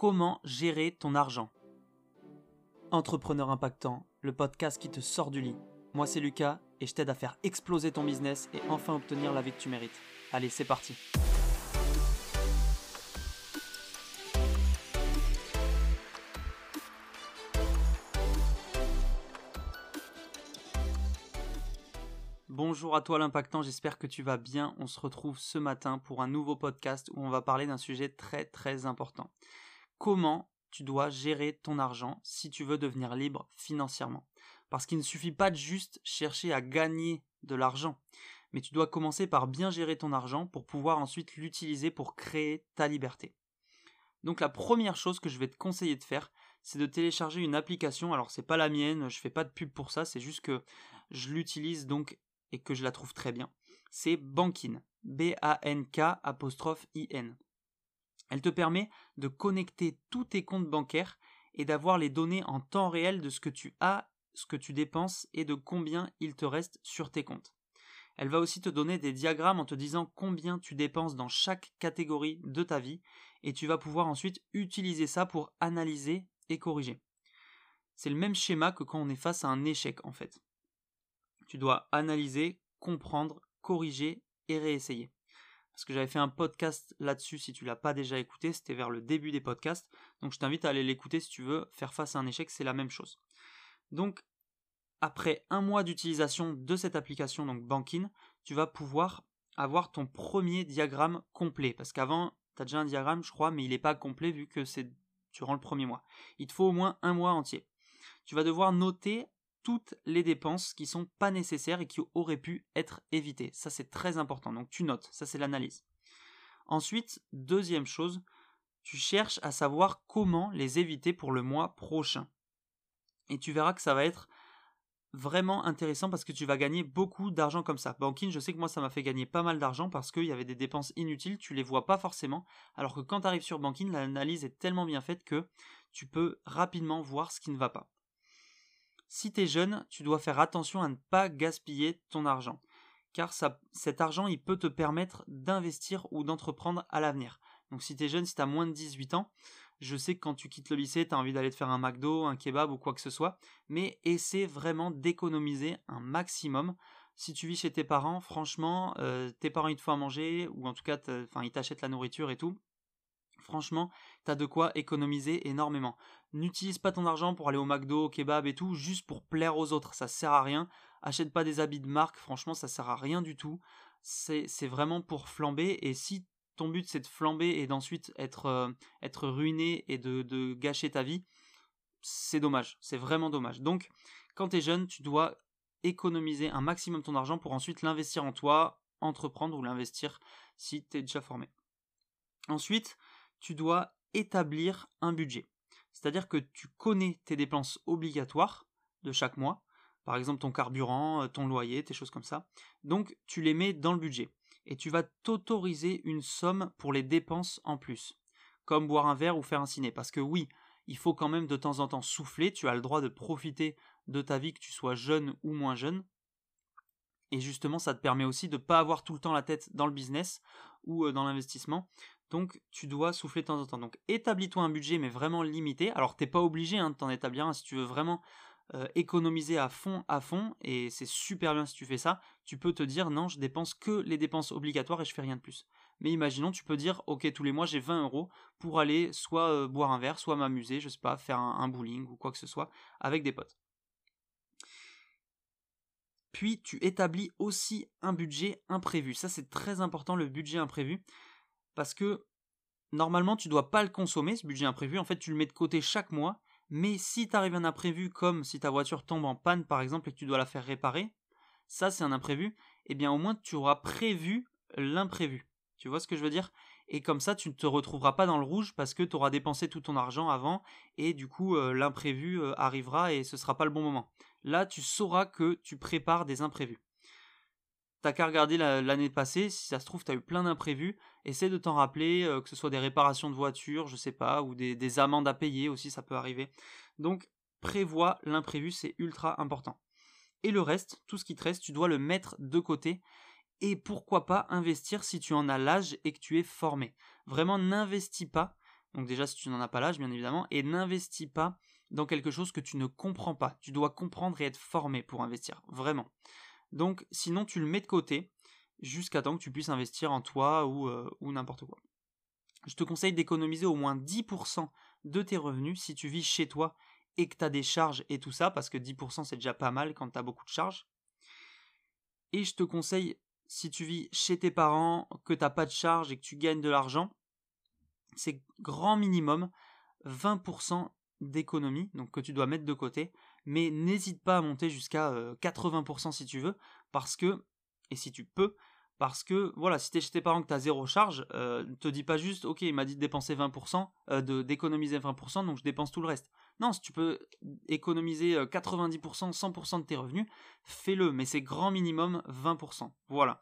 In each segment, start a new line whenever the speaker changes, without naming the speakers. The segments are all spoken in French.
comment gérer ton argent? Entrepreneur impactant, le podcast qui te sort du lit. Moi c'est Lucas et je t'aide à faire exploser ton business et enfin obtenir la vie que tu mérites. Allez, c'est parti. Bonjour à toi l'impactant, j'espère que tu vas bien. On se retrouve ce matin pour un nouveau podcast où on va parler d'un sujet très très important comment tu dois gérer ton argent si tu veux devenir libre financièrement. Parce qu'il ne suffit pas de juste chercher à gagner de l'argent, mais tu dois commencer par bien gérer ton argent pour pouvoir ensuite l'utiliser pour créer ta liberté. Donc la première chose que je vais te conseiller de faire, c'est de télécharger une application. Alors c'est pas la mienne, je fais pas de pub pour ça, c'est juste que je l'utilise donc et que je la trouve très bien. C'est Bankin, B A N K apostrophe I N. Elle te permet de connecter tous tes comptes bancaires et d'avoir les données en temps réel de ce que tu as, ce que tu dépenses et de combien il te reste sur tes comptes. Elle va aussi te donner des diagrammes en te disant combien tu dépenses dans chaque catégorie de ta vie et tu vas pouvoir ensuite utiliser ça pour analyser et corriger. C'est le même schéma que quand on est face à un échec en fait. Tu dois analyser, comprendre, corriger et réessayer parce que j'avais fait un podcast là-dessus si tu l'as pas déjà écouté, c'était vers le début des podcasts. Donc je t'invite à aller l'écouter si tu veux faire face à un échec, c'est la même chose. Donc après un mois d'utilisation de cette application, donc Bankin, tu vas pouvoir avoir ton premier diagramme complet. Parce qu'avant, tu as déjà un diagramme, je crois, mais il n'est pas complet vu que c'est durant le premier mois. Il te faut au moins un mois entier. Tu vas devoir noter toutes les dépenses qui sont pas nécessaires et qui auraient pu être évitées. Ça c'est très important. Donc tu notes, ça c'est l'analyse. Ensuite, deuxième chose, tu cherches à savoir comment les éviter pour le mois prochain. Et tu verras que ça va être vraiment intéressant parce que tu vas gagner beaucoup d'argent comme ça. Banking, je sais que moi ça m'a fait gagner pas mal d'argent parce qu'il y avait des dépenses inutiles, tu les vois pas forcément, alors que quand tu arrives sur Banking, l'analyse est tellement bien faite que tu peux rapidement voir ce qui ne va pas. Si tu es jeune, tu dois faire attention à ne pas gaspiller ton argent, car cet argent, il peut te permettre d'investir ou d'entreprendre à l'avenir. Donc si tu jeune, si tu as moins de 18 ans, je sais que quand tu quittes le lycée, tu as envie d'aller te faire un McDo, un kebab ou quoi que ce soit, mais essaie vraiment d'économiser un maximum. Si tu vis chez tes parents, franchement, euh, tes parents ils te font à manger, ou en tout cas, ils t'achètent la nourriture et tout, Franchement, t'as de quoi économiser énormément. N'utilise pas ton argent pour aller au McDo, au kebab et tout, juste pour plaire aux autres. Ça sert à rien. Achète pas des habits de marque. Franchement, ça sert à rien du tout. C'est vraiment pour flamber. Et si ton but c'est de flamber et d'ensuite être, euh, ruiné et de, de gâcher ta vie, c'est dommage. C'est vraiment dommage. Donc, quand t'es jeune, tu dois économiser un maximum ton argent pour ensuite l'investir en toi, entreprendre ou l'investir si t'es déjà formé. Ensuite, tu dois établir un budget. C'est-à-dire que tu connais tes dépenses obligatoires de chaque mois, par exemple ton carburant, euh, ton loyer, tes choses comme ça. Donc tu les mets dans le budget et tu vas t'autoriser une somme pour les dépenses en plus, comme boire un verre ou faire un ciné. Parce que oui, il faut quand même de temps en temps souffler, tu as le droit de profiter de ta vie, que tu sois jeune ou moins jeune. Et justement, ça te permet aussi de ne pas avoir tout le temps la tête dans le business ou euh, dans l'investissement. Donc tu dois souffler de temps en temps. Donc établis-toi un budget mais vraiment limité. Alors t'es pas obligé hein, de t'en établir un si tu veux vraiment euh, économiser à fond à fond et c'est super bien si tu fais ça. Tu peux te dire non je dépense que les dépenses obligatoires et je fais rien de plus. Mais imaginons tu peux dire ok tous les mois j'ai 20 euros pour aller soit euh, boire un verre, soit m'amuser, je sais pas, faire un, un bowling ou quoi que ce soit avec des potes. Puis tu établis aussi un budget imprévu. Ça c'est très important le budget imprévu parce que normalement tu dois pas le consommer ce budget imprévu, en fait tu le mets de côté chaque mois, mais si t'arrive un imprévu comme si ta voiture tombe en panne par exemple et que tu dois la faire réparer, ça c'est un imprévu, et eh bien au moins tu auras prévu l'imprévu. Tu vois ce que je veux dire? Et comme ça, tu ne te retrouveras pas dans le rouge parce que tu auras dépensé tout ton argent avant et du coup euh, l'imprévu euh, arrivera et ce sera pas le bon moment. Là, tu sauras que tu prépares des imprévus. T'as qu'à regarder l'année passée, si ça se trouve, t'as eu plein d'imprévus. Essaie de t'en rappeler, euh, que ce soit des réparations de voitures, je sais pas, ou des, amendes à payer aussi, ça peut arriver. Donc, prévois l'imprévu, c'est ultra important. Et le reste, tout ce qui te reste, tu dois le mettre de côté. Et pourquoi pas investir si tu en as l'âge et que tu es formé. Vraiment, n'investis pas Donc déjà si tu n'en as pas l'âge bien évidemment, et n'investis pas dans quelque chose que tu ne comprends pas. Tu dois comprendre et être formé pour investir, vraiment. Donc sinon tu le mets de côté jusqu'à temps que tu puisses investir en toi ou, euh, ou n'importe quoi. Je te conseille d'économiser au moins 10% de tes revenus si tu vis chez toi et que tu as des charges et tout ça, parce que 10% c'est déjà pas mal quand tu as beaucoup de charges. Et je te conseille, si tu vis chez tes parents, que tu n'as pas de charges et que tu gagnes de l'argent, c'est grand minimum 20% d'économie, donc que tu dois mettre de côté, mais n'hésite pas à monter jusqu'à 80% euh, si tu veux, parce que, et si tu peux, parce que voilà, si tu es chez tes parents que tu as zéro charge, euh, ne te dis pas juste OK, il m'a dit de dépenser 20%, euh, de d'économiser 20%, donc je dépense tout le reste. Non, si tu peux économiser 90%, 100% de tes revenus, fais-le, mais c'est grand minimum 20%. Voilà.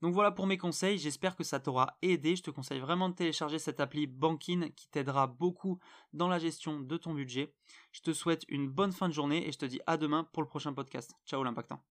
Donc voilà pour mes conseils, j'espère que ça t'aura aidé. Je te conseille vraiment de télécharger cette appli Bankin qui t'aidera beaucoup dans la gestion de ton budget. Je te souhaite une bonne fin de journée et je te dis à demain pour le prochain podcast. Ciao l'impactant.